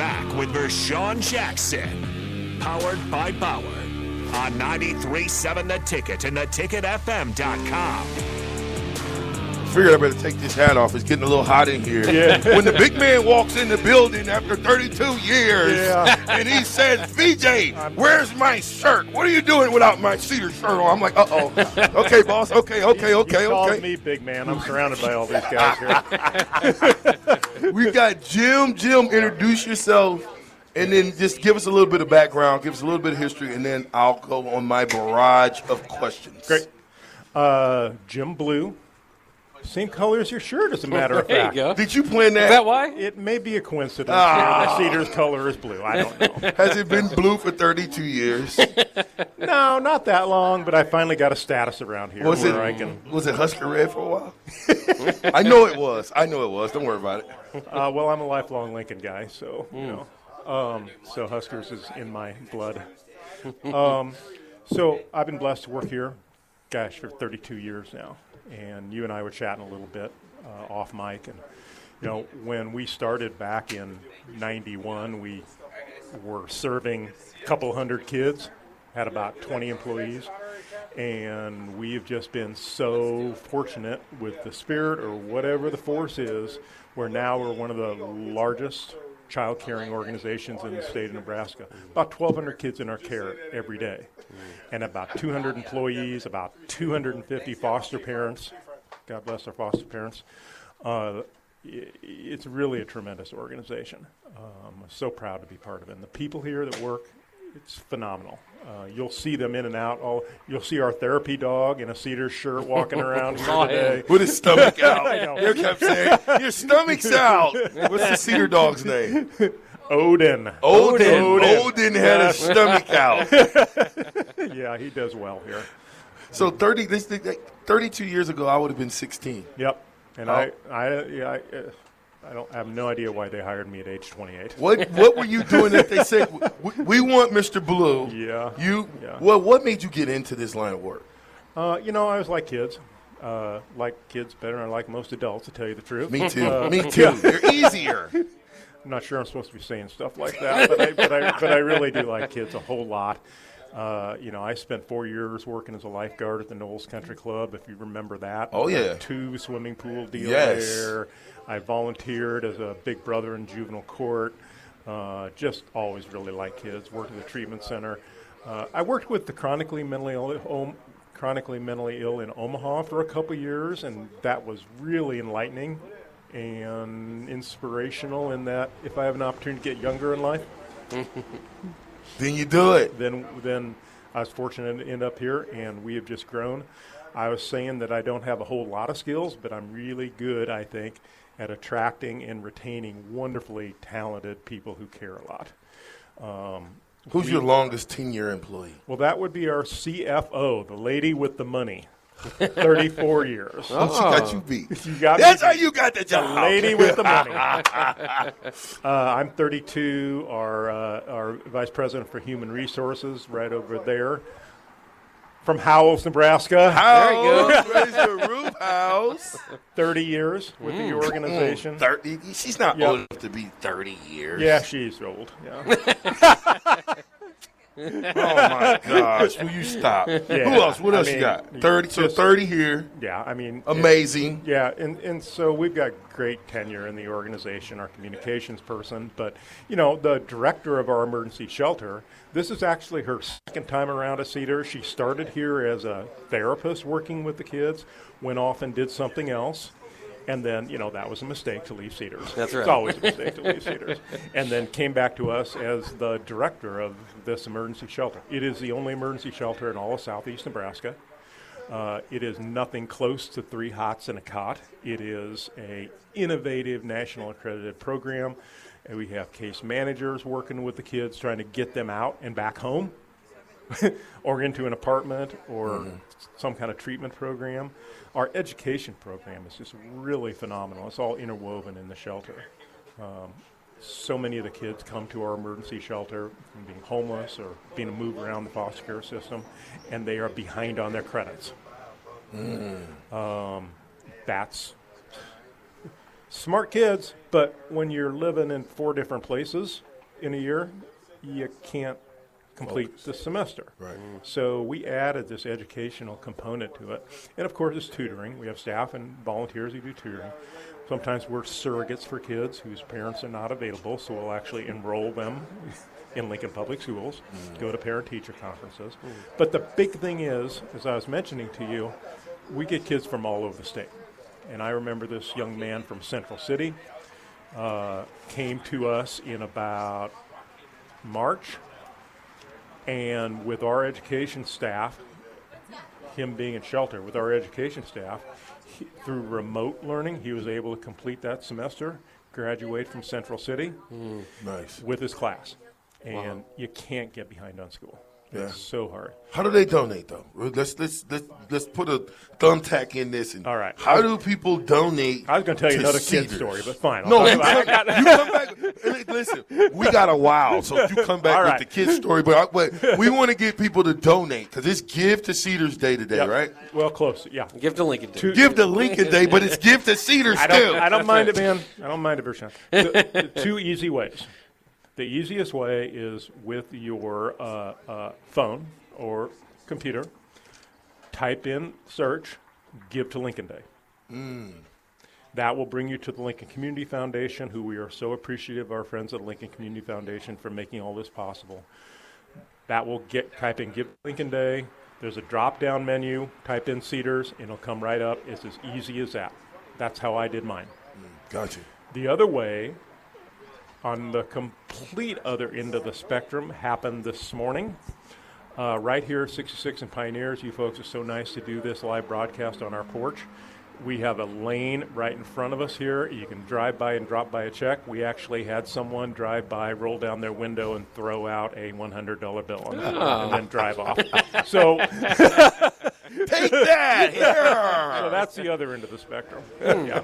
back with Vershawn Jackson. Powered by Bauer. On 93.7 The Ticket and theticketfm.com. I figured I better take this hat off. It's getting a little hot in here. Yeah. When the big man walks in the building after 32 years Yeah. and he says, VJ, where's my shirt? What are you doing without my cedar shirt on? I'm like, uh oh. okay, boss. Okay, okay, okay, you called okay. me big man. I'm surrounded by all these guys here. We got Jim. Jim, introduce yourself and then just give us a little bit of background, give us a little bit of history, and then I'll go on my barrage of questions. Great. Uh, Jim Blue. Same color as your shirt, as a matter of There you fact. go. Did you plan that? Is that why? It may be a coincidence. Ah. Cedar's color is blue. I don't know. Has it been blue for 32 years? no, not that long, but I finally got a status around here Was where it I can. was it Husker Red for a while? I know it was. I know it was. Don't worry about it. Uh, well, I'm a lifelong Lincoln guy, so you know. Um, so Huskers is in my blood. Um, so I've been blessed to work here, gosh, for 32 years now. And you and I were chatting a little bit uh, off mic, and you know, when we started back in '91, we were serving a couple hundred kids, had about 20 employees, and we've just been so fortunate with the spirit or whatever the force is, where now we're one of the largest child caring organizations in the state of Nebraska. About 1,200 kids in our care every day, and about 200 employees, about 250 foster parents. God bless our foster parents. Uh, it's really a tremendous organization. Um, so proud to be part of it. And the people here that work, it's phenomenal. Uh, you'll see them in and out. All you'll see our therapy dog in a cedar shirt walking around here today. With his stomach out. I know. You kept saying, Your stomach's out. What's the cedar dog's name? Odin. Odin. Odin. Odin had his stomach out. yeah, he does well here. So 30, this, 32 years ago, I would have been 16. Yep. And Oh. I, I, yeah, I, uh, I don't I have no idea why they hired me at age 28. What what were you doing that they said we, we want Mr. Blue? Yeah. You Yeah. well, what made you get into this line of work? Uh, you know, I was like kids. Uh, like kids better than I like most adults, to tell you the truth. Me too. Uh, Me too. They're easier. I'm not sure I'm supposed to be saying stuff like that, but I, but I, but I really do like kids a whole lot. Uh, you know, I spent four years working as a lifeguard at the Knowles Country Club, if you remember that. Oh, yeah. Two swimming pool deal Yes. there. I volunteered as a big brother in juvenile court. Uh, just always really liked kids. Worked at the treatment center. Uh, I worked with the chronically mentally ill, home, chronically mentally ill in Omaha for a couple years, and that was really enlightening and inspirational. In that, if I have an opportunity to get younger in life, then you do it. then then I was fortunate to end up here, and we have just grown. I was saying that I don't have a whole lot of skills, but I'm really good, I think, at attracting and retaining wonderfully talented people who care a lot. Um, Who's we- your longest tenure employee? Well, that would be our CFO, the lady with the money. 34 years. Oh, she got you beat. You got me That's how you got the The lady with the money. uh, I'm 32. Our uh, our vice president for human resources, right over there, from Howells, Nebraska. House, raise the roof house. 30 years with the organization. Mm. Thirty. She's not Yep. old enough to be thirty years. Yeah, she's old. Yeah. Oh my gosh! Will you stop? Yeah, Who else? What I else you got? Thirty. So thirty here. yeah. I mean, Amazing. Yeah, and, and so we've got great tenure in the organization, our communications person. But, you know, the director of our emergency shelter, this is actually her second time around at Cedar. She started here as a therapist working with the kids, went off and did something else. And then, you know, that was a mistake to leave Cedars. That's right. It's always a mistake to leave Cedars. And then came back to us as the director of this emergency shelter. It is the only emergency shelter in all of southeast Nebraska. Uh, it is nothing close to three hots and a cot. It is a innovative national accredited program. And we have case managers working with the kids, trying to get them out and back home, or into an apartment, or some kind of treatment program. Our education program is just really phenomenal. It's all interwoven in the shelter. Um, so many of the kids come to our emergency shelter from being homeless or being moved around the foster care system, and they are behind on their credits. Um, that's smart kids, but when you're living in four different places in a year, you can't complete the semester. Right. So we added this educational component to it. And of course, it's tutoring. We have staff and volunteers who do tutoring. Sometimes we're surrogates for kids whose parents are not available, so we'll actually enroll them in Lincoln Public Schools, go to parent teacher conferences. But the big thing is, as I was mentioning to you, we get kids from all over the state. And I remember this young man from Central City uh, came to us in about March and with our education staff, him being in shelter, with our education staff, he, through remote learning, he was able to complete that semester, graduate from Central City hmm. Nice. with his class. And you can't get behind on school. Yeah. It's so hard. How do they donate though? Let's let's let's let's put a thumbtack in this. And All right. How do people donate? I was going to tell you another kid Cedars? story, but fine. I'll No, talk you about come, you come back. Listen, we got a while, so if you come back All with the kid story. But, I, but we want to get people to donate because it's Give to Cedars Day today, Yep. right? Well, close. Yeah. Give to Lincoln. Two- Give to Lincoln Day, but it's Give to Cedars I still. don't, I don't mind it, man. I don't mind it, Vershawn. The, the two easy ways. The easiest way is with your uh, uh, phone or computer. Type in search, give to Lincoln Day. That will bring you to the Lincoln Community Foundation, who we are so appreciative of our friends at the Lincoln Community Foundation for making all this possible. That will get type in Give Lincoln Day. There's a drop down menu. Type in Cedars, and it'll come right up. It's as easy as that. That's how I did mine. Gotcha. The other way, on the complete other end of the spectrum, happened this morning. Uh, right here, 66 and Pioneers, you folks are so nice to do this live broadcast on our porch. We have a lane right in front of us here. You can drive by and drop by a check. We actually had someone drive by, roll down their window, and throw out a $100 bill on it, and then drive off. So, Take that here. so that's the other end of the spectrum. Yeah.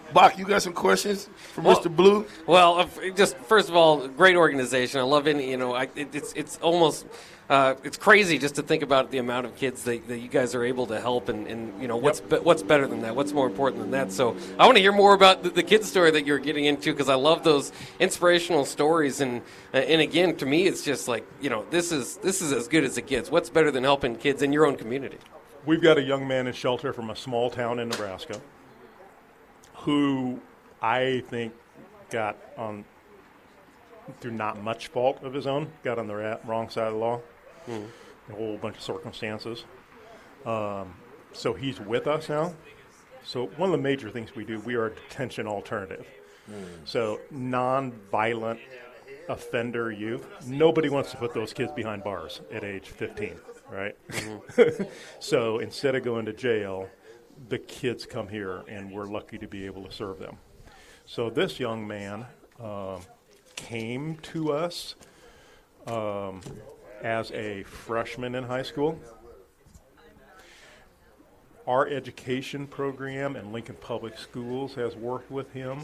Bach, you got some questions for Well- Mr. Blue? Well, uh, just first of all, great organization. I love it. You know, I, it, it's it's almost uh, it's crazy just to think about the amount of kids that, that you guys are able to help, and, and you know what's be, what's better than that? What's more important than that? So I want to hear more about the, the kid story that you're getting into because I love those inspirational stories, and uh, and again, to me, it's just like you know this is this is as good as it gets. What's better than helping kids in your own community? We've got a young man in shelter from a small town in Nebraska who I think got on through not much fault of his own, got on the ra- wrong side of the law. A whole bunch of circumstances. Um, so he's with us now. So one of the major things we do, we are a detention alternative. So non-violent offender youth. Nobody wants to put those kids behind bars at age 15, right? so instead of going to jail, the kids come here, and we're lucky to be able to serve them. So this young man um, came to us um, as a freshman in high school. Our education program and Lincoln Public Schools has worked with him.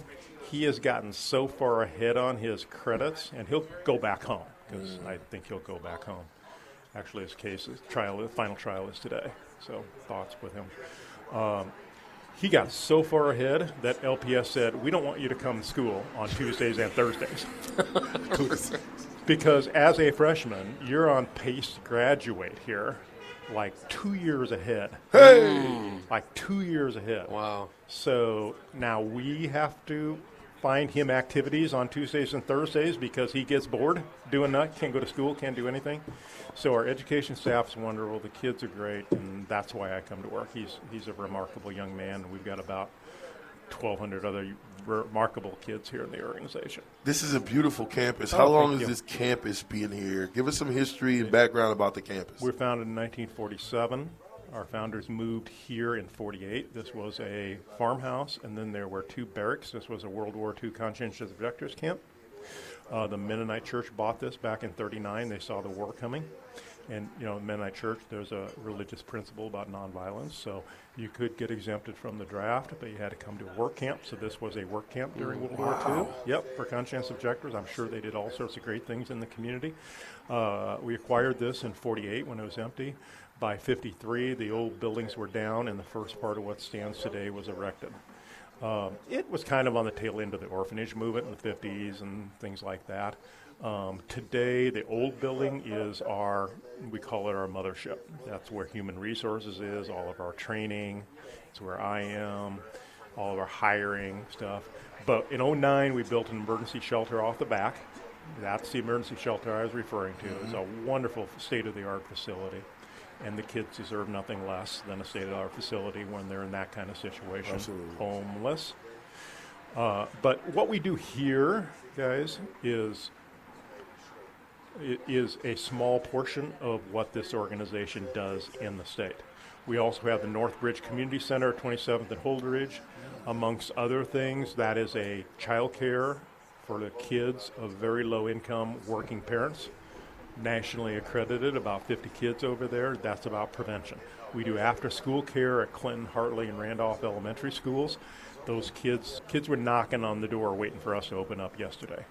He has gotten so far ahead on his credits, and he'll go back home because I think he'll go back home. Actually, his case is trial, the final trial is today. So thoughts with him. Um, he got so far ahead that LPS said, "We don't want you to come to school on Tuesdays and Thursdays." because as a freshman, you're on pace to graduate here like two years ahead. Hey, Like two years ahead. Wow. So now we have to find him activities on Tuesdays and Thursdays because he gets bored doing that, can't go to school, can't do anything. So our education staff's wonderful, the kids are great, and that's why I come to work. He's he's a remarkable young man, we've got about 1,200 other remarkable kids here in the organization. this is a beautiful campus. Oh, How Oh, long has you. this campus been here? Give us some history and background about the campus. We were founded in 1947. Our founders moved here in 48. This was a farmhouse, and then there were two barracks. This was a World War II conscientious objectors camp. Uh, the Mennonite Church bought this back in 39. They saw the war coming. And, you know, Mennonite Church, there's a religious principle about nonviolence. So you could get exempted from the draft, but you had to come to a work camp. So this was a work camp during World War II. Yep, for conscientious objectors. I'm sure they did all sorts of great things in the community. Uh, we acquired this in 48 when it was empty. By 53, the old buildings were down, and the first part of what stands today was erected. Um, it was kind of on the tail end of the orphanage movement in the 50s and things like that. Um, today, the old building is our, we call it our mothership. That's where human resources is, all of our training. It's where I am, all of our hiring stuff. But in 09, we built an emergency shelter off the back. That's the emergency shelter I was referring to. It's a wonderful state of the art facility. And the kids deserve nothing less than a state of art facility when they're in that kind of situation, Absolutely. homeless. Uh, but what we do here, guys, is is a small portion of what this organization does in the state. We also have the Northbridge Community Center, 27th and Holdrege, amongst other things. That is a child care for the kids of very low income working parents. Nationally accredited, about 50 kids over there. That's about prevention. We do after school care at Clinton, Hartley, and Randolph elementary schools. Those kids, kids were knocking on the door waiting for us to open up yesterday.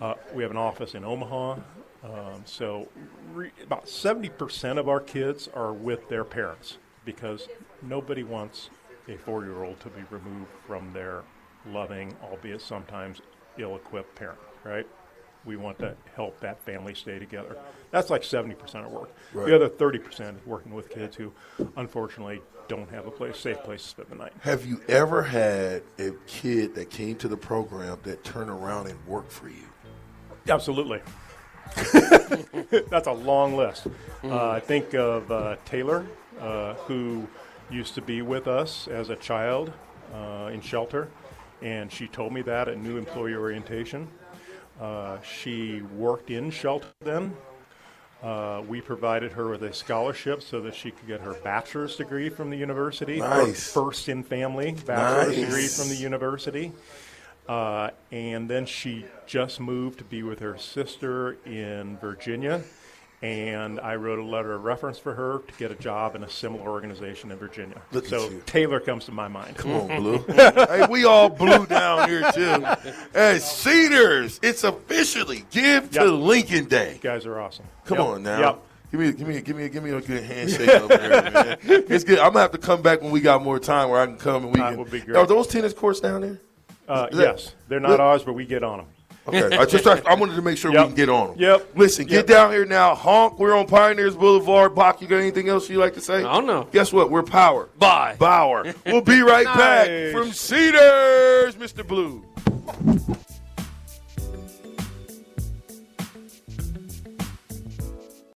Uh, we have an office in Omaha. Um, so re- about 70% of our kids are with their parents because nobody wants a four year old to be removed from their loving, albeit sometimes ill equipped parent, right? We want to help that family stay together. That's like 70% of work. Right. The other 30% is working with kids who unfortunately don't have a place, safe place to spend the night. Have you ever had a kid that came to the program that turned around and worked for you? Absolutely. That's a long list. Uh, I think of uh, Taylor, uh, who used to be with us as a child uh, in shelter, and she told me that at new employee orientation. Uh, she worked in shelter then. Uh, we provided her with a scholarship so that she could get her bachelor's degree from the university, Nice. first in family bachelor's Nice. degree from the university. Uh, and then she just moved to be with her sister in Virginia. And I wrote a letter of reference for her to get a job in a similar organization in Virginia. Look so. Taylor comes to my mind. Come on, Blue. hey, we all blue down here too. Hey, Cedars, it's officially Give to Lincoln Day. You guys are awesome. Come Yep. on now. Yep. Give me, give me, give me, give me a good handshake over there, man. It's good. I'm gonna have to come back when we got more time where I can come and we That can. would be great. Are those tennis courts down there? Uh, Is that- yes, they're not ours, but we get on them. Okay, I just I wanted to make sure Yep. we can get on them. Yep. Listen, Yep. get down here now. Honk. We're on Pioneers Boulevard. Bach, you got anything else you like to say? I don't know. Guess what? We're power. Bye. Bauer. We'll be right back from Cedars, Mr. Blue.